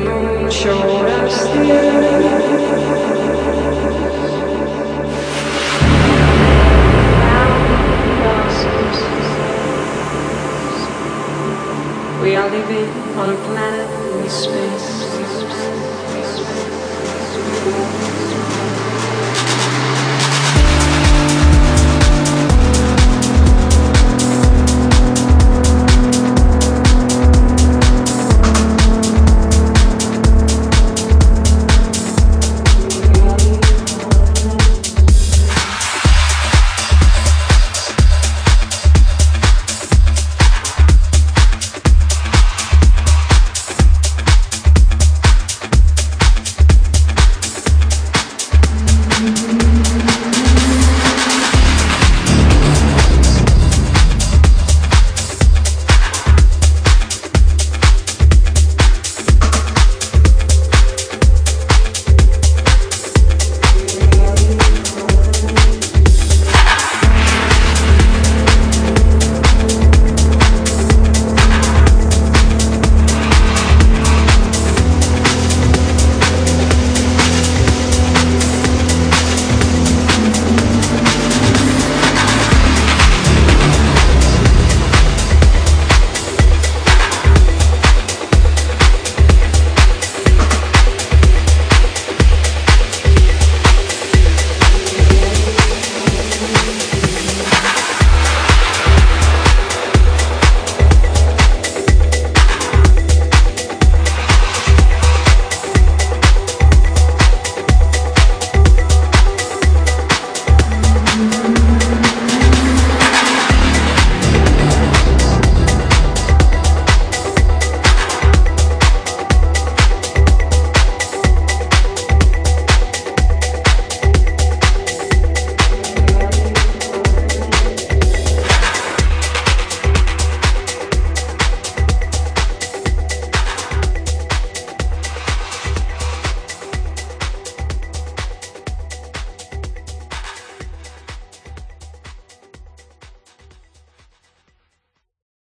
ночью растет.